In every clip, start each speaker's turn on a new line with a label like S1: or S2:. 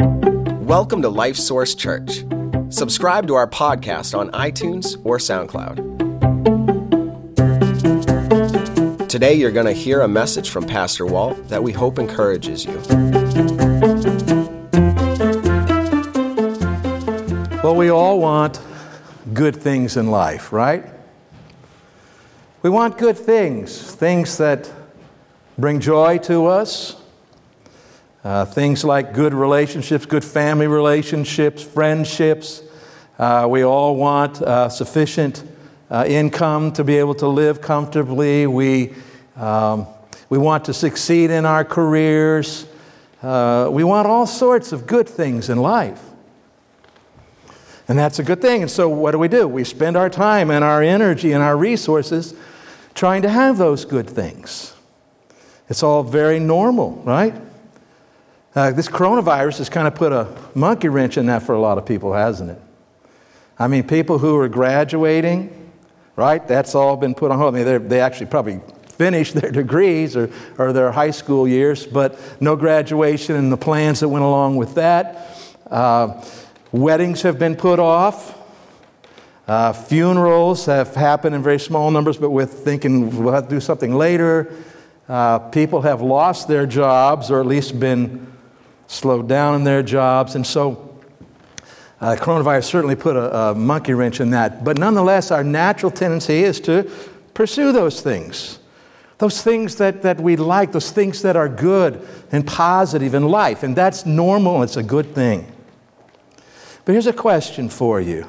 S1: Welcome to Life Source Church. Subscribe to our podcast on iTunes or SoundCloud. Today, you're going to hear a message from Pastor Walt that we hope encourages you.
S2: Well, we all want good things in life, right? We want good things, things that bring joy to us, uh, things like good relationships, good family relationships, friendships. Uh, we all want uh, sufficient uh, income to be able to live comfortably. We, um, we want to succeed in our careers. Uh, we want all sorts of good things in life. And that's a good thing. And so, what do we do? We spend our time and our energy and our resources trying to have those good things. It's all very normal, right? Uh, this coronavirus has kind of put a monkey wrench in that for a lot of people, hasn't it? I mean, people who are graduating, right? That's all been put on hold. I mean, they actually probably finished their degrees or, or their high school years, but no graduation and the plans that went along with that. Uh, weddings have been put off. Uh, funerals have happened in very small numbers, but with thinking we'll have to do something later. Uh, people have lost their jobs or at least been slowed down in their jobs. And so uh, coronavirus certainly put a, a monkey wrench in that. But nonetheless, our natural tendency is to pursue those things. Those things that, that we like, those things that are good and positive in life. And that's normal, it's a good thing. But here's a question for you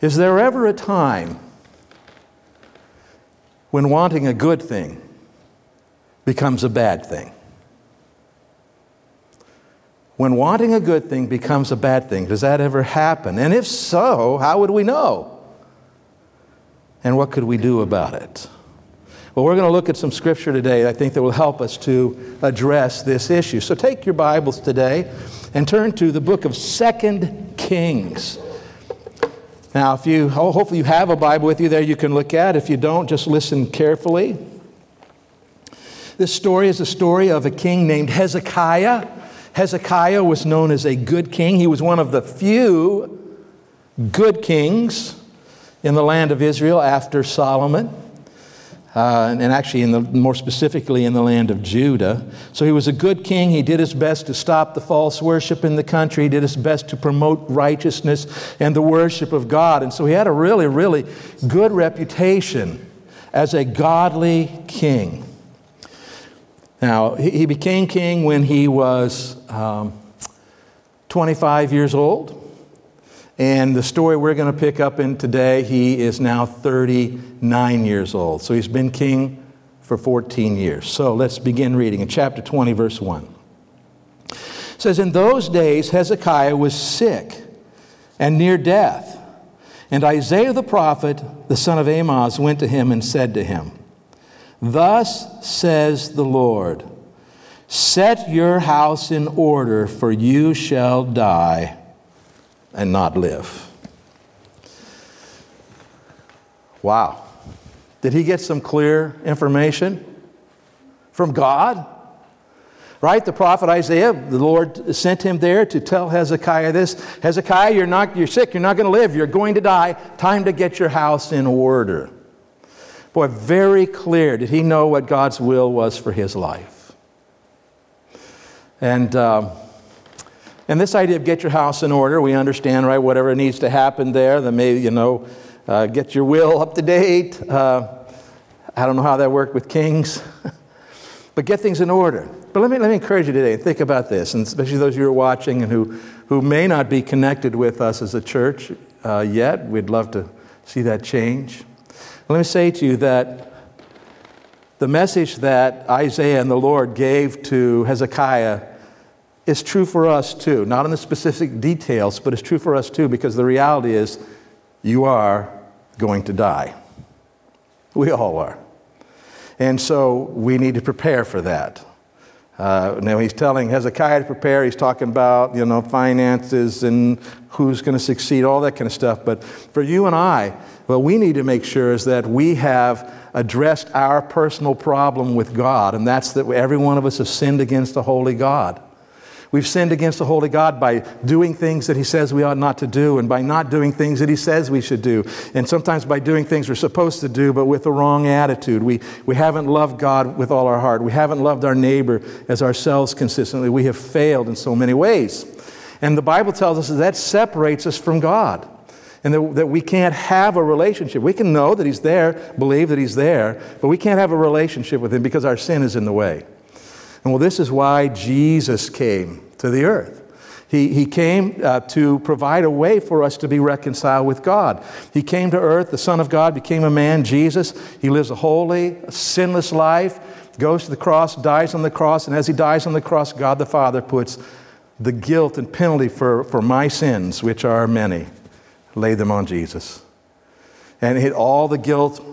S2: Is there ever a time when wanting a good thing becomes a bad thing? When wanting a good thing becomes a bad thing? Does that ever happen? And if so, how would we know? And what could we do about it? Well, we're going to look at some scripture today, I think, that will help us to address this issue. So take your Bibles today and turn to the book of Second Kings. Now, if you hopefully you have a Bible with you there you can look at. If you don't, just listen carefully. This story is a story of a king named Hezekiah. Hezekiah was known as a good king. He was one of the few good kings in the land of Israel after Solomon. Uh, and, and, actually, in the, more specifically, in the land of Judah. So he was a good king. He did his best to stop the false worship in the country. He did his best to promote righteousness and the worship of God. And so he had a really, really good reputation as a godly king. Now, he became king when he was um, 25 years old. And the story we're going to pick up in today, he is now 39 years old. So he's been king for 14 years. So let's begin reading in chapter 20, verse 1. It says, In those days, Hezekiah was sick and near death. And Isaiah the prophet, the son of Amoz, went to him and said to him, Thus says the Lord Set your house in order, for you shall die and not live. Wow. Did he get some clear information from God? Right? The prophet Isaiah, the Lord sent him there to tell Hezekiah this Hezekiah, you're, not, you're sick, you're not going to live, you're going to die. Time to get your house in order. Boy, very clear. Did he know what God's will was for his life? And, uh, and this idea of get your house in order, we understand, right? Whatever needs to happen there, then maybe, you know, uh, get your will up to date. Uh, I don't know how that worked with kings, but get things in order. But let me, let me encourage you today, think about this, and especially those of you who are watching and who, who may not be connected with us as a church uh, yet. We'd love to see that change. Let me say to you that the message that Isaiah and the Lord gave to Hezekiah is true for us too. Not in the specific details, but it's true for us too because the reality is you are going to die. We all are. And so we need to prepare for that. Uh, now he's telling Hezekiah to prepare. He's talking about you know finances and who's going to succeed, all that kind of stuff. But for you and I, what we need to make sure is that we have addressed our personal problem with God, and that's that every one of us have sinned against the holy God. We've sinned against the holy God by doing things that He says we ought not to do, and by not doing things that He says we should do, and sometimes by doing things we're supposed to do, but with the wrong attitude. We, we haven't loved God with all our heart. We haven't loved our neighbor as ourselves consistently. We have failed in so many ways. And the Bible tells us that, that separates us from God and that, that, we can't have a relationship. We can know that He's there, believe that He's there, but we can't have a relationship with Him because our sin is in the way. And well, this is why Jesus came to the earth. He, he came uh, to provide a way for us to be reconciled with God. He came to earth, the Son of God became a man, Jesus. He lives a holy, sinless life, goes to the cross, dies on the cross, and as he dies on the cross, God the Father puts the guilt and penalty for, for my sins, which are many, lay them on Jesus. And hit all the guilt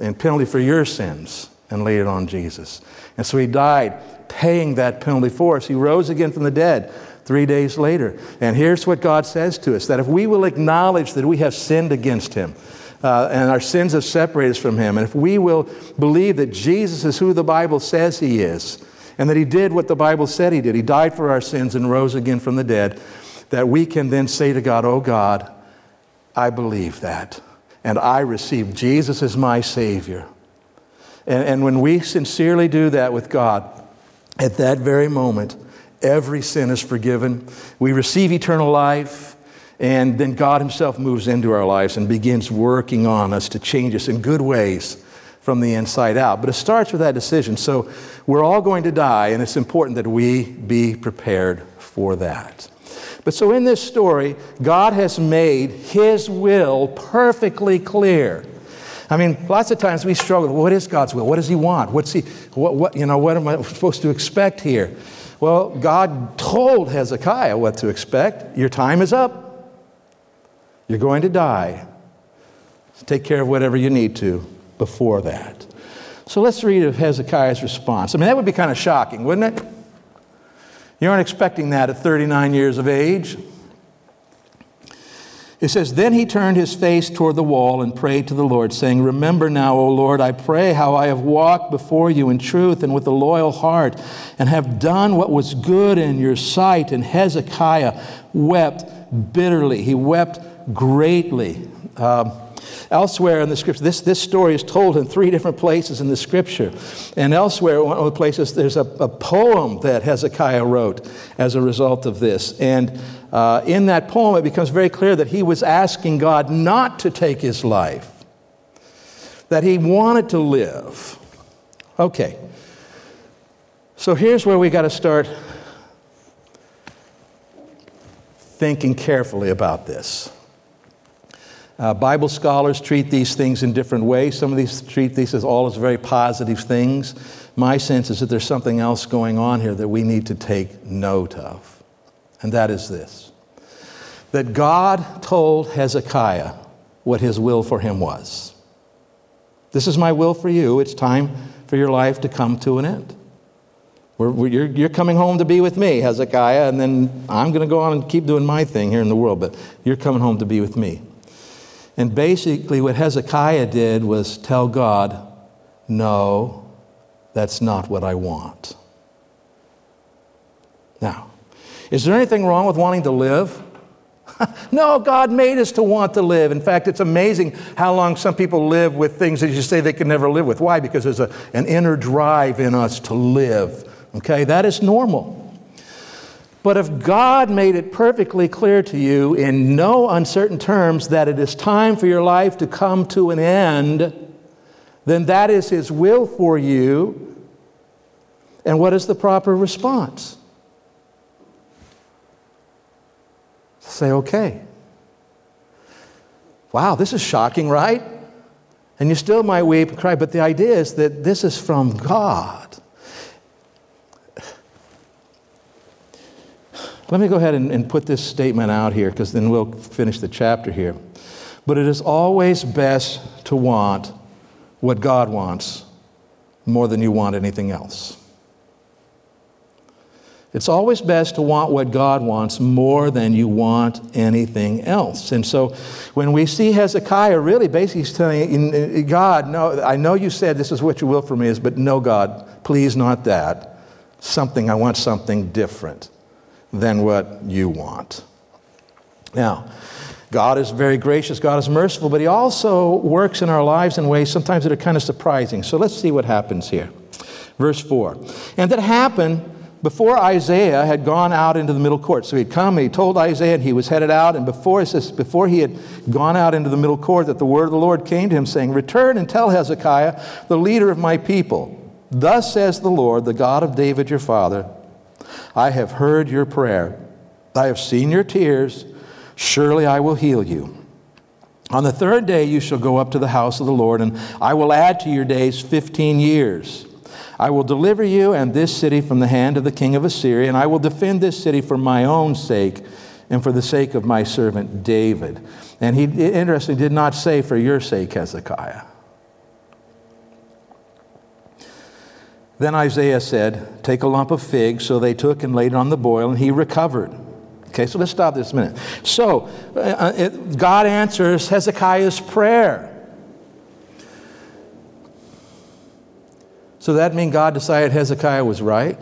S2: and penalty for your sins and laid it on Jesus. And so he died paying that penalty for us. He rose again from the dead three days later. And here's what God says to us that if we will acknowledge that we have sinned against him, uh, and our sins have separated us from him, and if we will believe that Jesus is who the Bible says he is, and that he did what the Bible said he did, he died for our sins and rose again from the dead, that we can then say to God, Oh God, I believe that. And I receive Jesus as my Savior. And, and when we sincerely do that with God, at that very moment, every sin is forgiven. We receive eternal life, and then God Himself moves into our lives and begins working on us to change us in good ways from the inside out. But it starts with that decision. So we're all going to die, and it's important that we be prepared for that. But so in this story, God has made His will perfectly clear. I mean, lots of times we struggle. What is God's will? What does He want? What's He? What? what you know? What am I supposed to expect here? Well, God told Hezekiah what to expect. Your time is up. You're going to die. So take care of whatever you need to before that. So let's read of Hezekiah's response. I mean, that would be kind of shocking, wouldn't it? You aren't expecting that at 39 years of age. It says, Then he turned his face toward the wall and prayed to the Lord, saying, Remember now, O Lord, I pray how I have walked before you in truth and with a loyal heart, and have done what was good in your sight. And Hezekiah wept bitterly. He wept greatly. Um, Elsewhere in the scripture, this, this story is told in three different places in the scripture. And elsewhere, one of the places, there's a, a poem that Hezekiah wrote as a result of this. And uh, in that poem, it becomes very clear that he was asking God not to take his life, that he wanted to live. Okay. So here's where we got to start thinking carefully about this. Uh, Bible scholars treat these things in different ways. Some of these treat these as all as very positive things. My sense is that there's something else going on here that we need to take note of, and that is this that God told Hezekiah what his will for him was. This is my will for you. It's time for your life to come to an end. We're, we're, you're, you're coming home to be with me, Hezekiah, and then I'm going to go on and keep doing my thing here in the world, but you're coming home to be with me. And basically, what Hezekiah did was tell God, No, that's not what I want. Now, is there anything wrong with wanting to live? no, God made us to want to live. In fact, it's amazing how long some people live with things that you say they can never live with. Why? Because there's a, an inner drive in us to live. Okay, that is normal. But if God made it perfectly clear to you in no uncertain terms that it is time for your life to come to an end, then that is His will for you. And what is the proper response? Say, okay. Wow, this is shocking, right? And you still might weep and cry, but the idea is that this is from God. Let me go ahead and, and put this statement out here because then we'll finish the chapter here. But it is always best to want what God wants more than you want anything else. It's always best to want what God wants more than you want anything else. And so when we see Hezekiah, really basically he's telling God, no, I know you said this is what your will for me is, but no, God, please not that. Something, I want something different. Than what you want. Now, God is very gracious, God is merciful, but He also works in our lives in ways sometimes that are kind of surprising. So let's see what happens here. Verse 4. And that happened before Isaiah had gone out into the middle court. So he'd come and he told Isaiah and he was headed out. And before, says, before he had gone out into the middle court, that the word of the Lord came to him, saying, Return and tell Hezekiah, the leader of my people, Thus says the Lord, the God of David your father, I have heard your prayer, I have seen your tears. Surely I will heal you. On the third day you shall go up to the house of the Lord, and I will add to your days 15 years. I will deliver you and this city from the hand of the king of Assyria, and I will defend this city for my own sake and for the sake of my servant David. And he, interestingly, did not say for your sake, Hezekiah. Then Isaiah said, Take a lump of fig. So they took and laid it on the boil, and he recovered. Okay, so let's stop this minute. So, uh, uh it, God answers Hezekiah's prayer. So that mean God decided Hezekiah was right?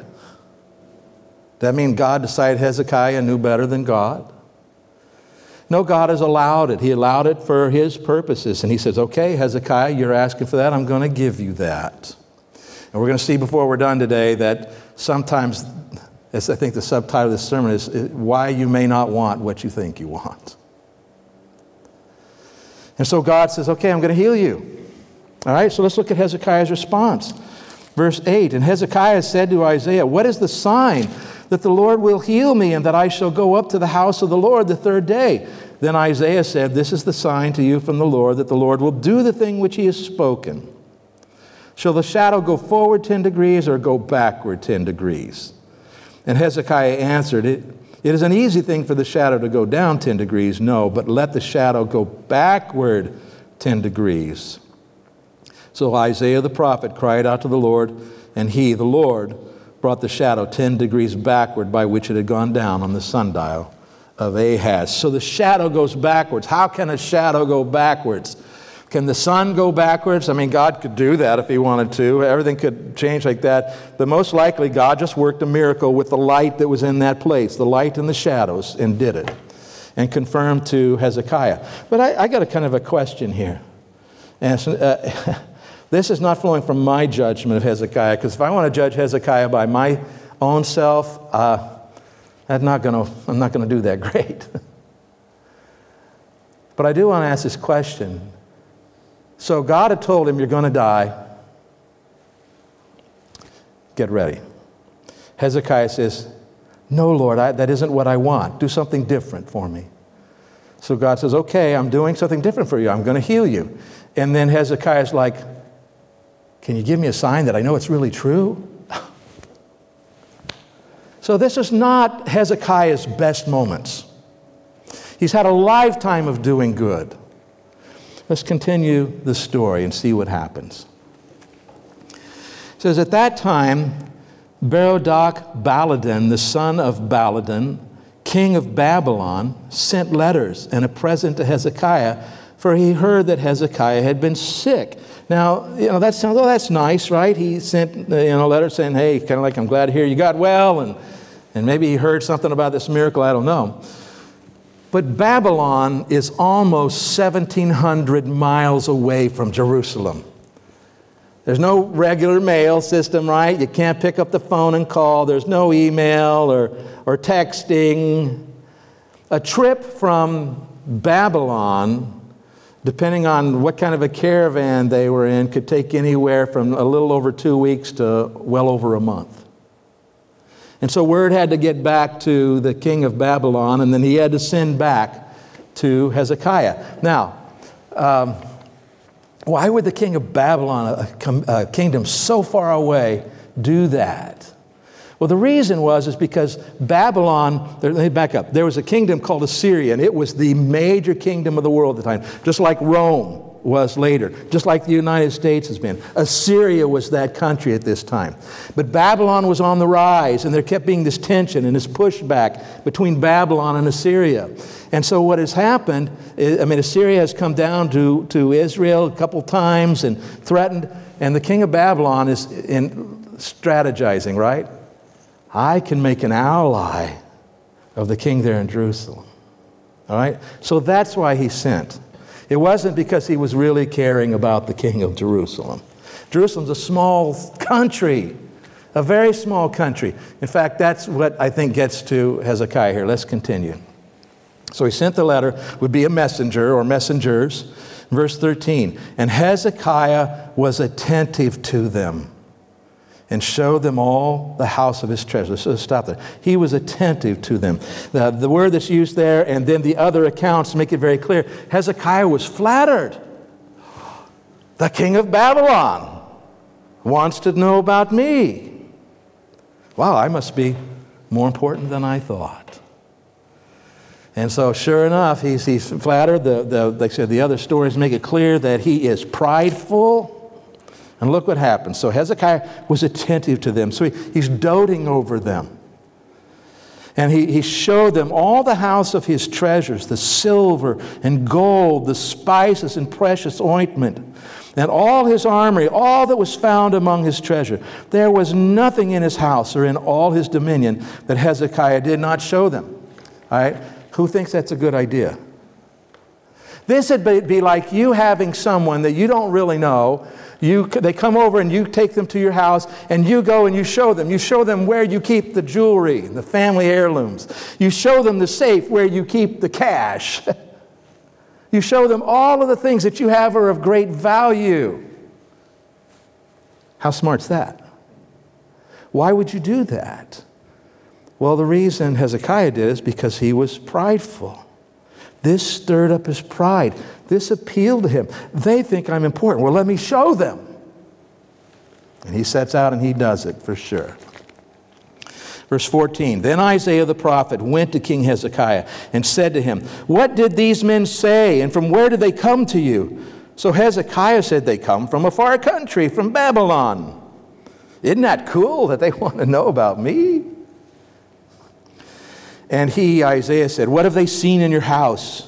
S2: That mean God decided Hezekiah knew better than God? No, God has allowed it. He allowed it for his purposes. And he says, okay, Hezekiah, you're asking for that. I'm going to give you that. And we're going to see before we're done today that sometimes, as I think the subtitle of this sermon is, why you may not want what you think you want. And so God says, okay, I'm going to heal you. All right, so let's look at Hezekiah's response. Verse 8 And Hezekiah said to Isaiah, What is the sign that the Lord will heal me and that I shall go up to the house of the Lord the third day? Then Isaiah said, This is the sign to you from the Lord that the Lord will do the thing which he has spoken. Shall the shadow go forward 10 degrees or go backward 10 degrees? And Hezekiah answered, It, it is an easy thing for the shadow to go down 10 degrees. No, but let the shadow go backward 10 degrees. So Isaiah the prophet cried out to the Lord, and he, the Lord, brought the shadow 10 degrees backward by which it had gone down on the sundial of Ahaz. So the shadow goes backwards. How can a shadow go backwards? Can the sun go backwards? I mean, God could do that if He wanted to. Everything could change like that. But most likely, God just worked a miracle with the light that was in that place, the light and the shadows, and did it and confirmed to Hezekiah. But I, I got a kind of a question here. And uh, This is not flowing from my judgment of Hezekiah, because if I want to judge Hezekiah by my own self, uh, I'm not going to do that great. but I do want to ask this question. So God had told him, You're going to die. Get ready. Hezekiah says, No, Lord, I, that isn't what I want. Do something different for me. So God says, Okay, I'm doing something different for you. I'm going to heal you. And then Hezekiah's like, can you give me a sign that I know it's really true? so, this is not Hezekiah's best moments. He's had a lifetime of doing good. Let's continue the story and see what happens. It says, At that time, Berodach Baladan, the son of Baladan, king of Babylon, sent letters and a present to Hezekiah, for he heard that Hezekiah had been sick. Now, you know, that sounds, oh, that's nice, right? He sent, uh, you know, a letter saying, hey, kind of like, I'm glad to hear you got well, and, and maybe he heard something about this miracle, I don't know. But Babylon is almost 1,700 miles away from Jerusalem. There's no regular mail system, right? You can't pick up the phone and call. There's no email or, or texting. A trip from Babylon depending on what kind of a caravan they were in, could take anywhere from a little over two weeks to well over a month. And so word had to get back to the king of Babylon, and then he had to send back to Hezekiah. Now, um, why would the king of Babylon, a, a kingdom so far away, do that? Well, the reason was is because Babylon, let me back up. There was a kingdom called Assyria, and it was the major kingdom of the world at the time, just like Rome was later, just like the United States has been. Assyria was that country at this time. But Babylon was on the rise, and there kept being this tension and this pushback between Babylon and Assyria. And so what has happened, is, I mean, Assyria has come down to, to Israel a couple times and threatened, and the king of Babylon is in strategizing, right? I can make an ally of the king there in Jerusalem. All right? So that's why he sent. It wasn't because he was really caring about the king of Jerusalem. Jerusalem's a small country, a very small country. In fact, that's what I think gets to Hezekiah here. Let's continue. So he sent the letter, would be a messenger or messengers. Verse 13, and Hezekiah was attentive to them and showed them all the house of his treasure. So stop there. He was attentive to them. The, the word that's used there, and then the other accounts make it very clear. Hezekiah was flattered. The king of Babylon wants to know about me. Wow, I must be more important than I thought. And so, sure enough, he's, he's flattered. The, the, like I said, the other stories make it clear that he is prideful. And look what happens. So Hezekiah was attentive to them. So he, he's doting over them. And he, he showed them all the house of his treasures the silver and gold, the spices and precious ointment, and all his armory, all that was found among his treasure. There was nothing in his house or in all his dominion that Hezekiah did not show them. All right? Who thinks that's a good idea? This would be like you having someone that you don't really know you, they come over and you take them to your house and you go and you show them. You show them where you keep the jewelry, the family heirlooms. You show them the safe where you keep the cash. you show them all of the things that you have are of great value. How smart's that? Why would you do that? Well, the reason Hezekiah did is because he was prideful. This stirred up his pride. This appealed to him. They think I'm important. Well, let me show them. And he sets out and he does it for sure. Verse 14 Then Isaiah the prophet went to King Hezekiah and said to him, What did these men say, and from where did they come to you? So Hezekiah said, They come from a far country, from Babylon. Isn't that cool that they want to know about me? And he, Isaiah, said, What have they seen in your house?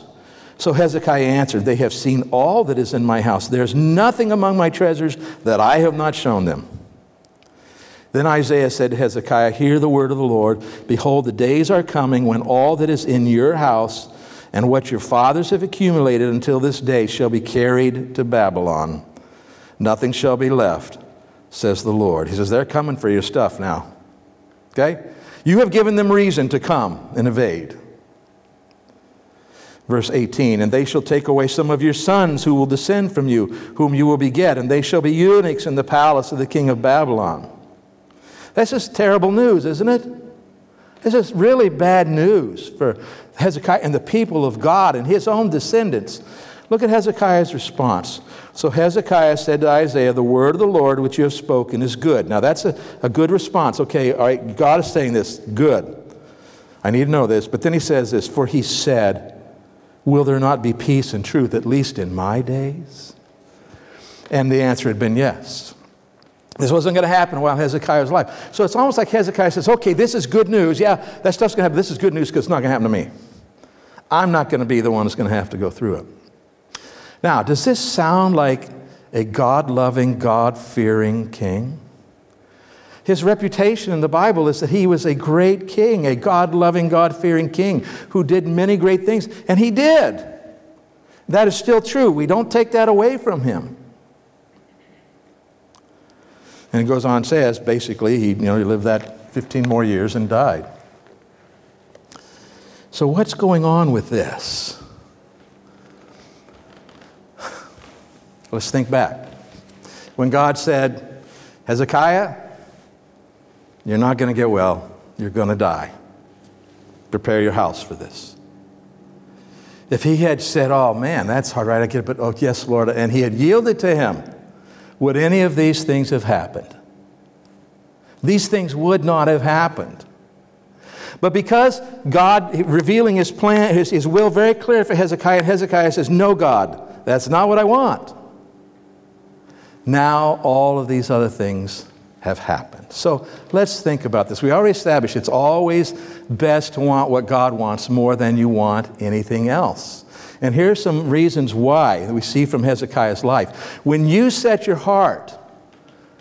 S2: So Hezekiah answered, They have seen all that is in my house. There's nothing among my treasures that I have not shown them. Then Isaiah said to Hezekiah, Hear the word of the Lord. Behold, the days are coming when all that is in your house and what your fathers have accumulated until this day shall be carried to Babylon. Nothing shall be left, says the Lord. He says, They're coming for your stuff now. Okay? You have given them reason to come and evade. Verse 18, and they shall take away some of your sons who will descend from you, whom you will beget, and they shall be eunuchs in the palace of the king of Babylon. That's just terrible news, isn't it? This is really bad news for Hezekiah and the people of God and his own descendants. Look at Hezekiah's response. So Hezekiah said to Isaiah, The word of the Lord which you have spoken is good. Now that's a, a good response. Okay, all right, God is saying this, good. I need to know this. But then he says this, For he said, Will there not be peace and truth, at least in my days? And the answer had been yes. This wasn't going to happen while Hezekiah was alive. So it's almost like Hezekiah says, okay, this is good news. Yeah, that stuff's going to happen. This is good news because it's not going to happen to me. I'm not going to be the one that's going to have to go through it. Now, does this sound like a God loving, God fearing king? His reputation in the Bible is that he was a great king, a God loving, God fearing king who did many great things, and he did. That is still true. We don't take that away from him. And it goes on says, basically, he, you know, he lived that 15 more years and died. So, what's going on with this? Let's think back. When God said, Hezekiah, you're not going to get well. You're going to die. Prepare your house for this. If he had said, Oh man, that's hard, right? I get it, but oh, yes, Lord, and he had yielded to him, would any of these things have happened? These things would not have happened. But because God, revealing his plan, his, his will very clear for Hezekiah, Hezekiah says, No, God, that's not what I want. Now all of these other things have happened. So let's think about this. We already established it's always best to want what God wants more than you want anything else. And here are some reasons why that we see from Hezekiah's life. When you set your heart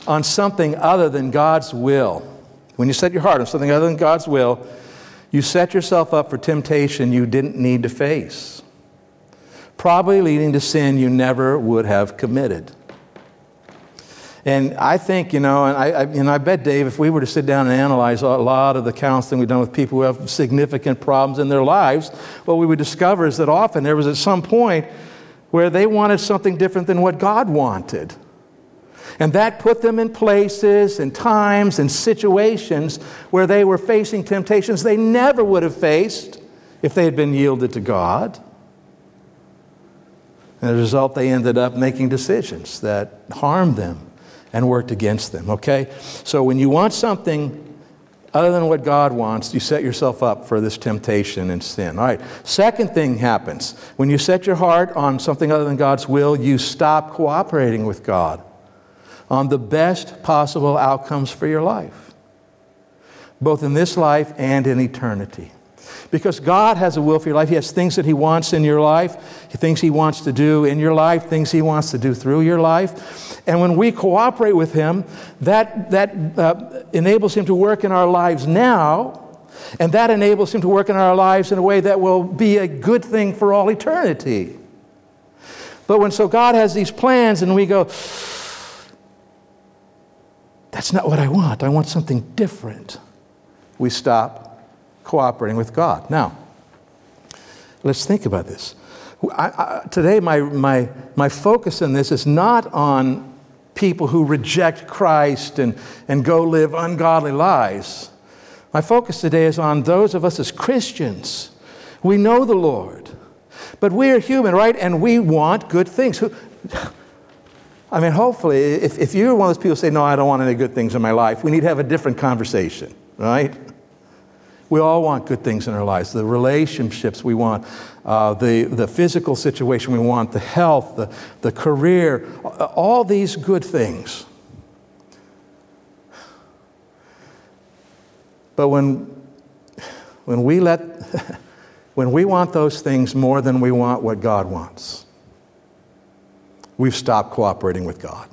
S2: on something other than God's will, when you set your heart on something other than God's will, you set yourself up for temptation you didn't need to face, probably leading to sin you never would have committed. And I think, you know, and I, I, I bet, Dave, if we were to sit down and analyze a lot of the counseling we've done with people who have significant problems in their lives, what we would discover is that often there was at some point where they wanted something different than what God wanted. And that put them in places and times and situations where they were facing temptations they never would have faced if they had been yielded to God. And as a result, they ended up making decisions that harmed them and worked against them, okay? So when you want something other than what God wants, you set yourself up for this temptation and sin. All right, second thing happens. When you set your heart on something other than God's will, you stop cooperating with God on the best possible outcomes for your life, both in this life and in eternity. Because God has a will for your life. He has things that He wants in your life, things He wants to do in your life, things He wants to do through your life. And when we cooperate with Him, that, that uh, enables Him to work in our lives now, and that enables Him to work in our lives in a way that will be a good thing for all eternity. But when so God has these plans and we go, that's not what I want. I want something different. We stop cooperating with God. Now, let's think about this. I, I, today, my, my, my focus in this is not on people who reject Christ and, and go live ungodly lives. My focus today is on those of us as Christians. We know the Lord, but we are human, right? And we want good things. I mean, hopefully, if, if you're one of those people who say, No, I don't want any good things in my life, we need to have a different conversation, right? We all want good things in our lives the relationships we want, uh, the, the physical situation we want, the health, the, the career, all these good things. But when, when, we let, when we want those things more than we want what God wants, we've stopped cooperating with God.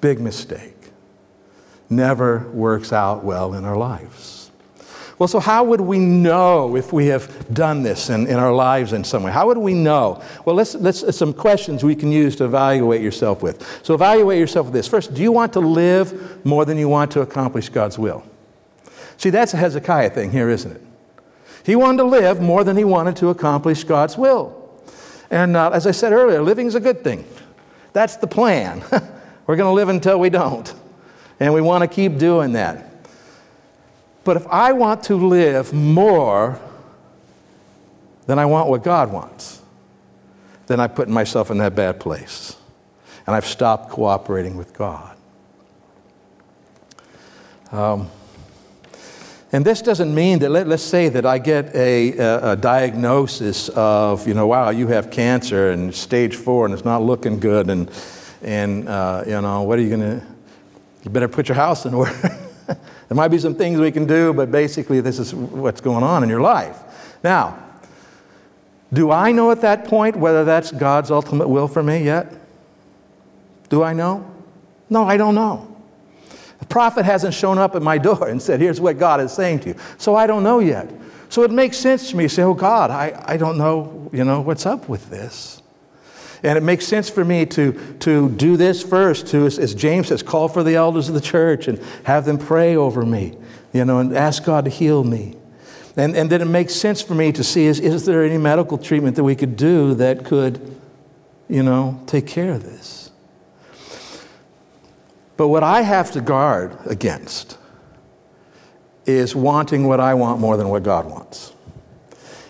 S2: Big mistake. Never works out well in our lives. Well, so how would we know if we have done this in, in our lives in some way? How would we know? Well, let's, let's some questions we can use to evaluate yourself with. So, evaluate yourself with this. First, do you want to live more than you want to accomplish God's will? See, that's a Hezekiah thing here, isn't it? He wanted to live more than he wanted to accomplish God's will. And uh, as I said earlier, living is a good thing. That's the plan. We're going to live until we don't. And we want to keep doing that. But if I want to live more than I want what God wants, then I put myself in that bad place. And I've stopped cooperating with God. Um, and this doesn't mean that, let, us say that I get a, a, a, diagnosis of, you know, wow, you have cancer and stage four and it's not looking good. And, and uh, you know, what are you going to, you better put your house in order. there might be some things we can do, but basically, this is what's going on in your life. Now, do I know at that point whether that's God's ultimate will for me yet? Do I know? No, I don't know. The prophet hasn't shown up at my door and said, Here's what God is saying to you. So I don't know yet. So it makes sense to me to say, Oh God, I, I don't know, you know, what's up with this. And it makes sense for me to, to do this first, to, as, James says, call for the elders of the church and have them pray over me, you know, and ask God to heal me. And, and then it makes sense for me to see is, is there any medical treatment that we could do that could, you know, take care of this? But what I have to guard against is wanting what I want more than what God wants.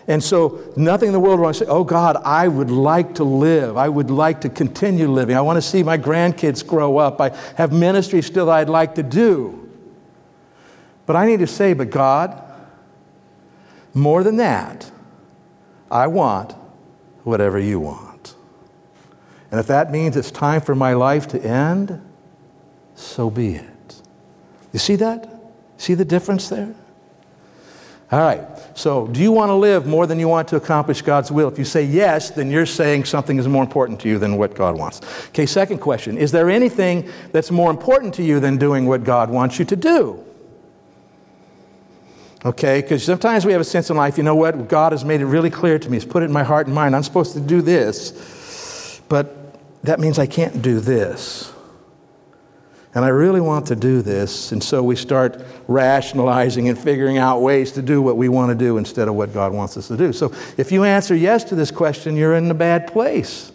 S2: And so, nothing in the world wants to say, Oh God, I would like to live. I would like to continue living. I want to see my grandkids grow up. I have ministry still I'd like to do. But I need to say, But God, more than that, I want whatever you want. And if that means it's time for my life to end, so be it. You see that? See the difference there? All right. So, do you want to live more than you want to accomplish God's will? If you say yes, then you're saying something is more important to you than what God wants. Okay, second question Is there anything that's more important to you than doing what God wants you to do? Okay, because sometimes we have a sense in life, you know what? God has made it really clear to me. He's put it in my heart and mind. I'm supposed to do this, but that means I can't do this. And I really want to do this. And so we start rationalizing and figuring out ways to do what we want to do instead of what God wants us to do. So if you answer yes to this question, you're in a bad place.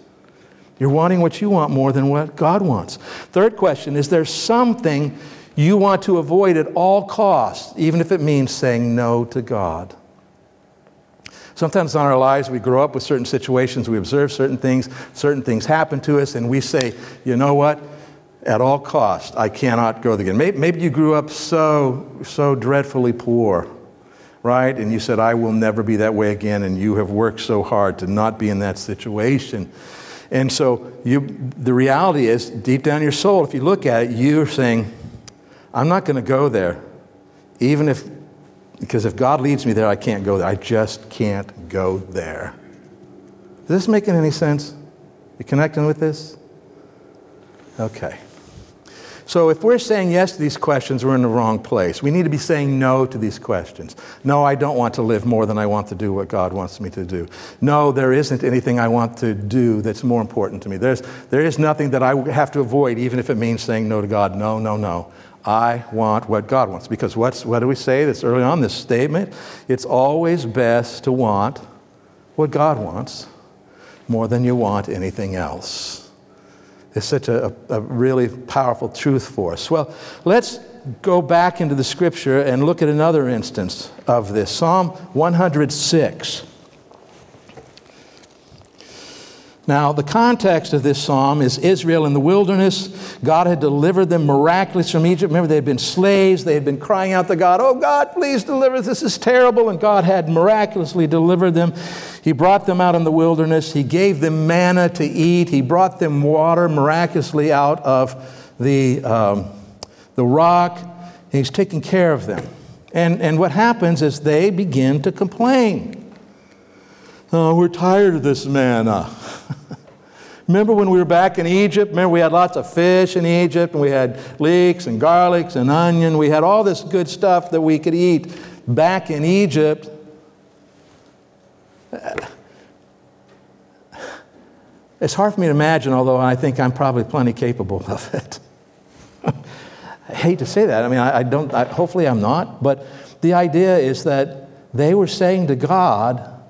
S2: You're wanting what you want more than what God wants. Third question is there something you want to avoid at all costs, even if it means saying no to God? Sometimes in our lives, we grow up with certain situations, we observe certain things, certain things happen to us, and we say, you know what? At all costs, I cannot go there again. Maybe, maybe you grew up so, so dreadfully poor, right? And you said, I will never be that way again, and you have worked so hard to not be in that situation. And so you, the reality is, deep down your soul, if you look at it, you're saying, I'm not going to go there, even if because if God leads me there, I can't go there. I just can't go there. Is this making any sense? You connecting with this? Okay. So if we're saying yes to these questions, we're in the wrong place. We need to be saying no to these questions. No, I don't want to live more than I want to do what God wants me to do. No, there isn't anything I want to do that's more important to me. There's, there is nothing that I have to avoid, even if it means saying no to God. No, no, no. I want what God wants. Because what's, what do we say that's early on this statement? It's always best to want what God wants more than you want anything else. It's such a, a really powerful truth for us. Well, let's go back into the scripture and look at another instance of this Psalm 106. Now, the context of this psalm is Israel in the wilderness. God had delivered them miraculously from Egypt. Remember, they had been slaves. They had been crying out to God, Oh, God, please deliver us. This is terrible. And God had miraculously delivered them. He brought them out in the wilderness. He gave them manna to eat. He brought them water miraculously out of the, um, the rock. He's taking care of them. And, and what happens is they begin to complain. Oh, we're tired of this manna. Remember when we were back in Egypt? Remember we had lots of fish in Egypt and we had leeks and garlics and onion. We had all this good stuff that we could eat back in Egypt. It's hard for me to imagine, although I think I'm probably plenty capable of it. I hate to say that. I mean, I, I don't, I, hopefully I'm not, but the idea is that they were saying to God,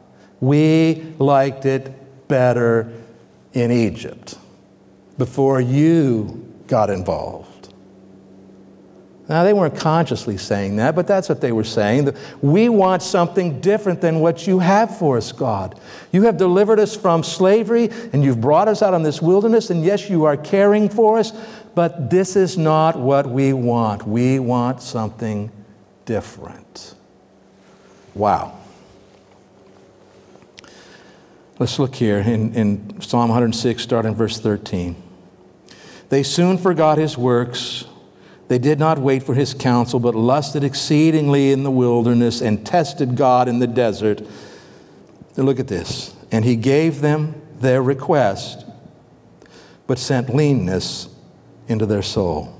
S2: we liked it better in Egypt before you got involved. Now, they weren't consciously saying that, but that's what they were saying. We want something different than what you have for us, God. You have delivered us from slavery, and you've brought us out on this wilderness, and yes, you are caring for us, but this is not what we want. We want something different. Wow. Let's look here in, in Psalm 106, starting verse 13. They soon forgot his works. They did not wait for his counsel, but lusted exceedingly in the wilderness and tested God in the desert. And look at this. And he gave them their request, but sent leanness into their soul.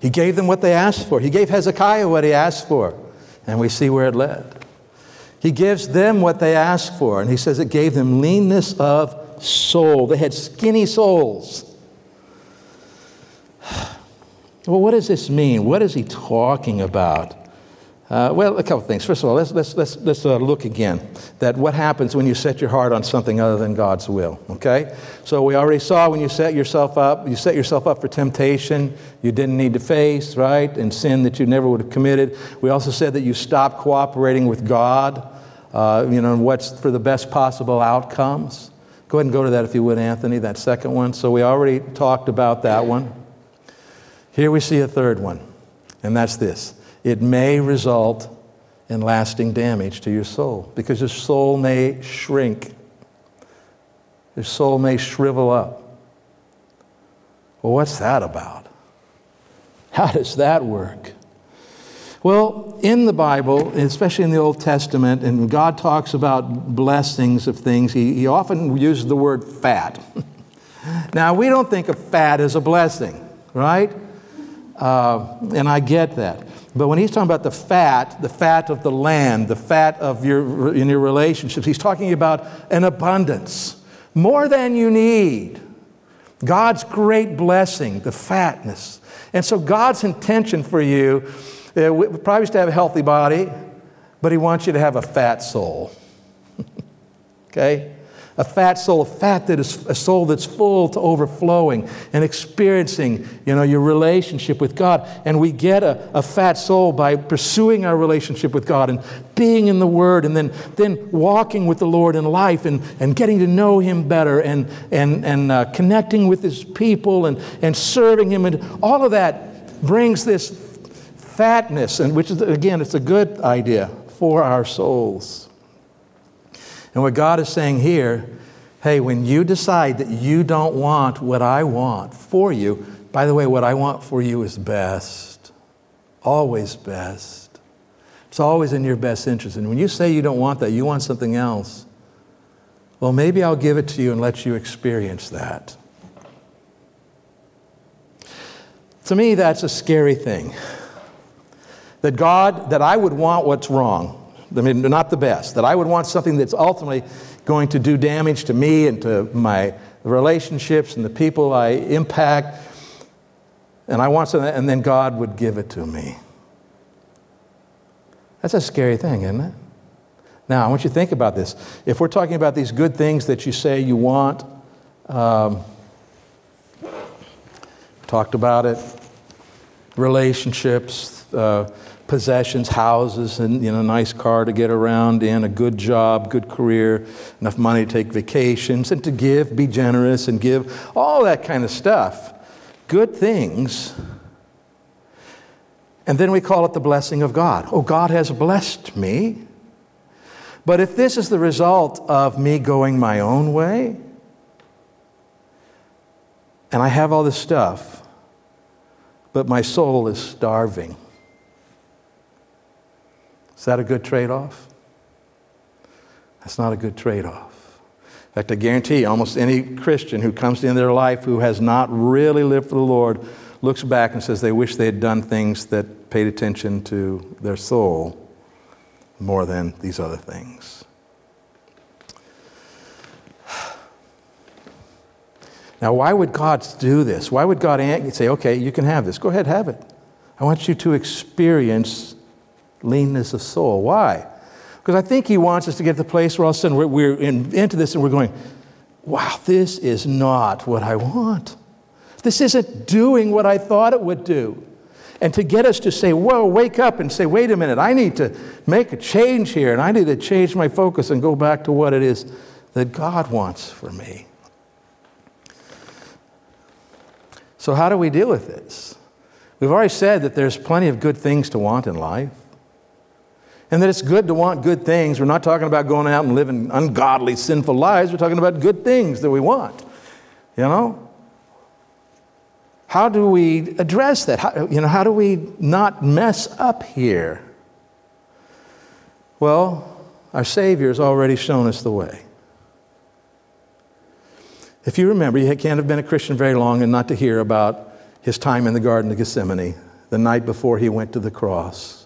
S2: He gave them what they asked for. He gave Hezekiah what he asked for, and we see where it led. He gives them what they ask for, and he says it gave them leanness of soul. They had skinny souls. Well, what does this mean? What is he talking about? Uh, well, a couple things. First of all, let's, let's, let's, let's uh, look again that what happens when you set your heart on something other than God's will, okay? So we already saw when you set yourself up, you set yourself up for temptation you didn't need to face, right? And sin that you never would have committed. We also said that you stop cooperating with God uh, you know, what's for the best possible outcomes. Go ahead and go to that if you would, Anthony, that second one. So we already talked about that one. Here we see a third one, and that's this it may result in lasting damage to your soul because your soul may shrink, your soul may shrivel up. Well, what's that about? How does that work? Well, in the Bible, especially in the Old Testament, and God talks about blessings of things, he, he often uses the word fat. now, we don't think of fat as a blessing, right? Uh, and I get that. But when he's talking about the fat, the fat of the land, the fat of your, in your relationships, he's talking about an abundance, more than you need. God's great blessing, the fatness. And so God's intention for you, uh, probably is to have a healthy body, but he wants you to have a fat soul. okay? A fat soul, a fat that is a soul that's full to overflowing and experiencing, you know, your relationship with God. And we get a, a fat soul by pursuing our relationship with God and being in the Word and then, then walking with the Lord in life and, and getting to know Him better and, and, and uh, connecting with His people and, and serving Him. And all of that brings this fatness, and which is, again, it's a good idea for our souls. And what God is saying here hey, when you decide that you don't want what I want for you, by the way, what I want for you is best, always best. It's always in your best interest. And when you say you don't want that, you want something else, well, maybe I'll give it to you and let you experience that. To me, that's a scary thing. That God, that I would want what's wrong. I mean, not the best. That I would want something that's ultimately going to do damage to me and to my relationships and the people I impact. And I want something, and then God would give it to me. That's a scary thing, isn't it? Now, I want you to think about this. If we're talking about these good things that you say you want, um, talked about it, relationships, uh, possessions, houses, and you know, a nice car to get around in, a good job, good career, enough money to take vacations, and to give, be generous, and give, all that kind of stuff. Good things. And then we call it the blessing of God. Oh, God has blessed me. But if this is the result of me going my own way, and I have all this stuff, but my soul is starving, is that a good trade off? That's not a good trade off. In fact, I guarantee almost any Christian who comes to the end of their life who has not really lived for the Lord looks back and says they wish they had done things that paid attention to their soul more than these other things. Now, why would God do this? Why would God say, okay, you can have this? Go ahead, have it. I want you to experience leanness of soul. Why? Because I think he wants us to get to the place where all of a sudden we're, we're in, into this and we're going, wow, this is not what I want. This isn't doing what I thought it would do. And to get us to say, whoa, wake up and say, wait a minute, I need to make a change here and I need to change my focus and go back to what it is that God wants for me. So, how do we deal with this? We've already said that there's plenty of good things to want in life and that it's good to want good things. We're not talking about going out and living ungodly, sinful lives. We're talking about good things that we want. You know? How do we address that? How, you know, how do we not mess up here? Well, our Savior has already shown us the way. If you remember, you can't have been a Christian very long and not to hear about his time in the Garden of Gethsemane, the night before he went to the cross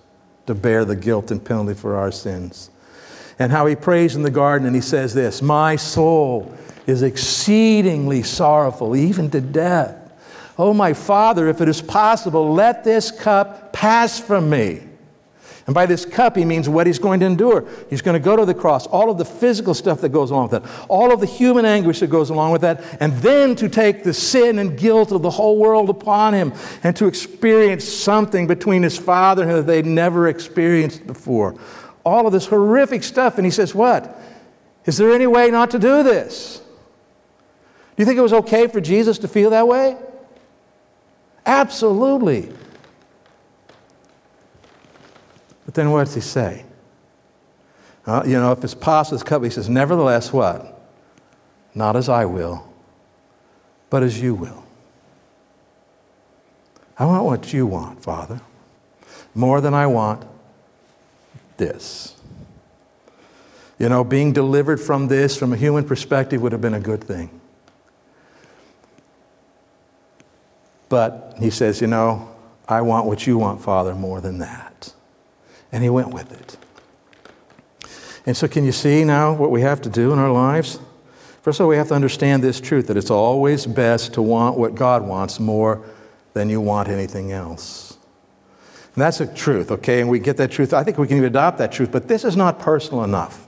S2: to bear the guilt and penalty for our sins. And how he prays in the garden and he says this My soul is exceedingly sorrowful, even to death. Oh, my Father, if it is possible, let this cup pass from me. And by this cup, he means what he's going to endure. He's going to go to the cross, all of the physical stuff that goes along with that, all of the human anguish that goes along with that, and then to take the sin and guilt of the whole world upon him and to experience something between his Father and that they'd never experienced before. All of this horrific stuff. And he says, What? Is there any way not to do this? Do you think it was okay for Jesus to feel that way? Absolutely. But then what does he say? Uh, you know, if it's possible, cup, he says, Nevertheless, what? Not as I will, but as you will. I want what you want, Father, more than I want this. You know, being delivered from this from a human perspective would have been a good thing. But he says, you know, I want what you want, Father, more than that. And he went with it. And so, can you see now what we have to do in our lives? First of all, we have to understand this truth that it's always best to want what God wants more than you want anything else. And that's a truth, okay? And we get that truth. I think we can even adopt that truth, but this is not personal enough.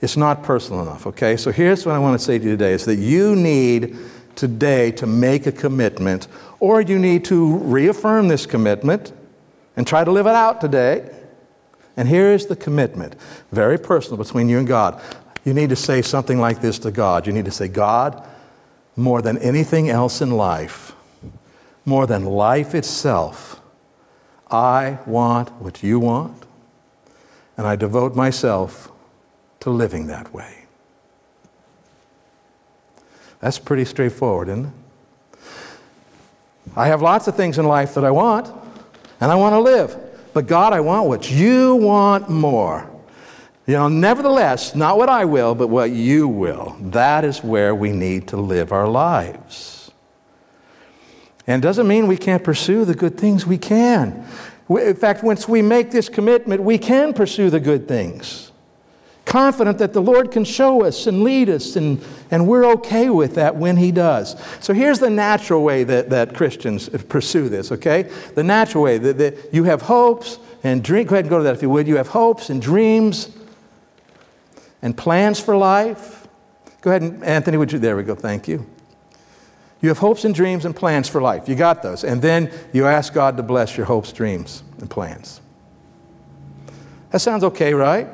S2: It's not personal enough, okay? So here's what I want to say to you today is that you need today to make a commitment, or you need to reaffirm this commitment and try to live it out today. And here is the commitment, very personal between you and God. You need to say something like this to God. You need to say, God, more than anything else in life, more than life itself, I want what you want, and I devote myself to living that way. That's pretty straightforward, isn't it? I have lots of things in life that I want, and I want to live. But God, I want what you want more. You know, nevertheless, not what I will, but what you will. That is where we need to live our lives. And doesn't mean we can't pursue the good things we can. In fact, once we make this commitment, we can pursue the good things confident that the Lord can show us and lead us, and, and we're okay with that when He does. So here's the natural way that, that Christians pursue this, okay? The natural way that, that you have hopes and dreams. Go ahead and go to that if you would. You have hopes and dreams and plans for life. Go ahead and, Anthony, would you? There we go, thank you. You have hopes and dreams and plans for life. You got those. And then you ask God to bless your hopes, dreams, and plans. That sounds okay, right?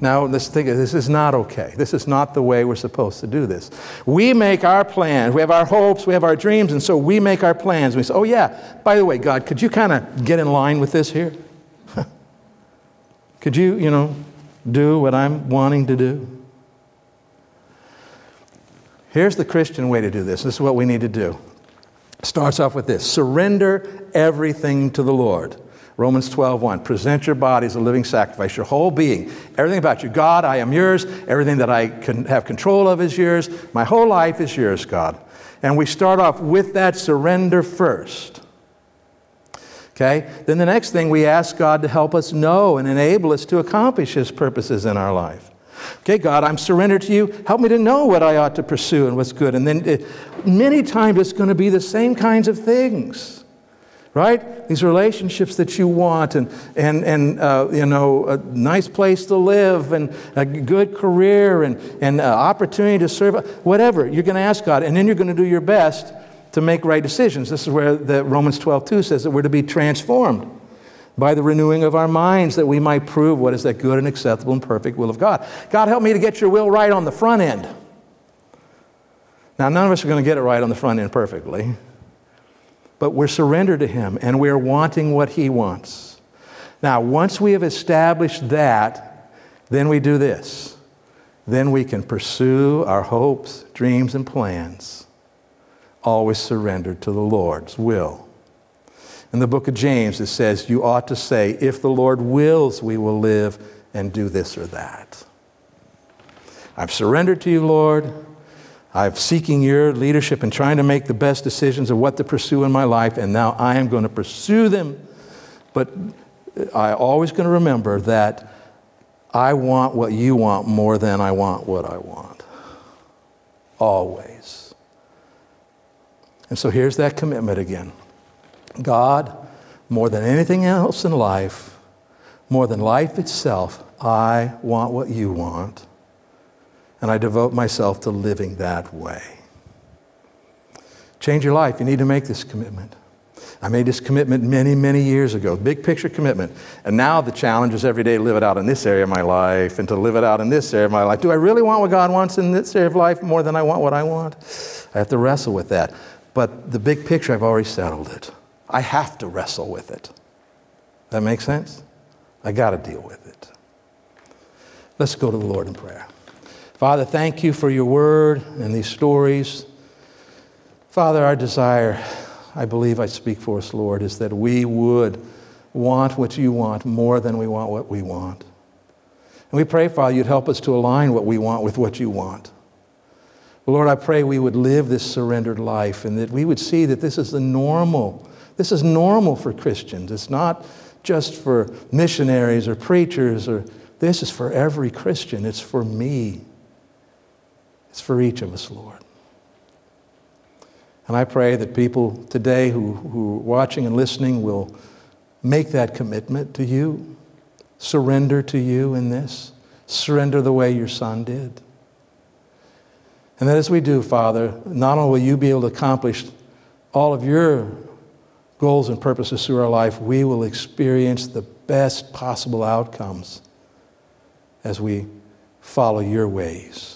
S2: Now, let's think this is not okay. This is not the way we're supposed to do this. We make our plans. We have our hopes, we have our dreams, and so we make our plans. We say, oh, yeah, by the way, God, could you kind of get in line with this here? could you, you know, do what I'm wanting to do? Here's the Christian way to do this. This is what we need to do. Starts off with this surrender everything to the Lord. Romans 12, 1. Present your body as a living sacrifice, your whole being, everything about you. God, I am yours. Everything that I can have control of is yours. My whole life is yours, God. And we start off with that surrender first. Okay? Then the next thing we ask God to help us know and enable us to accomplish His purposes in our life. Okay, God, I'm surrendered to you. Help me to know what I ought to pursue and what's good. And then it, many times it's going to be the same kinds of things right? These relationships that you want, and, and, and uh, you know, a nice place to live, and a good career, and, and uh, opportunity to serve, whatever. You're going to ask God, and then you're going to do your best to make right decisions. This is where the Romans 12, 2 says that we're to be transformed by the renewing of our minds that we might prove what is that good and acceptable and perfect will of God. God, help me to get your will right on the front end. Now, none of us are going to get it right on the front end perfectly but we're surrendered to Him and we're wanting what He wants. Now, once we have established that, then we do this. Then we can pursue our hopes, dreams, and plans, always surrendered to the Lord's will. In the book of James, it says, You ought to say, If the Lord wills, we will live and do this or that. I've surrendered to you, Lord. I'm seeking your leadership and trying to make the best decisions of what to pursue in my life, and now I am going to pursue them. But I always going to remember that I want what you want more than I want what I want. Always. And so here's that commitment again God, more than anything else in life, more than life itself, I want what you want and I devote myself to living that way. Change your life. You need to make this commitment. I made this commitment many, many years ago, big picture commitment. And now the challenge is every day to live it out in this area of my life and to live it out in this area of my life. Do I really want what God wants in this area of life more than I want what I want? I have to wrestle with that. But the big picture, I've already settled it. I have to wrestle with it. That makes sense? I got to deal with it. Let's go to the Lord in prayer. Father, thank you for your word and these stories. Father, our desire, I believe I speak for us, Lord, is that we would want what you want more than we want what we want. And we pray, Father, you'd help us to align what we want with what you want. Lord, I pray we would live this surrendered life and that we would see that this is the normal This is normal for Christians. It's not just for missionaries or preachers or this is for every Christian. It's for me. It's for each of us, Lord. And I pray that people today who, who are watching and listening will make that commitment to you, surrender to you in this, surrender the way your son did. And that as we do, Father, not only will you be able to accomplish all of your goals and purposes through our life, we will experience the best possible outcomes as we follow your ways.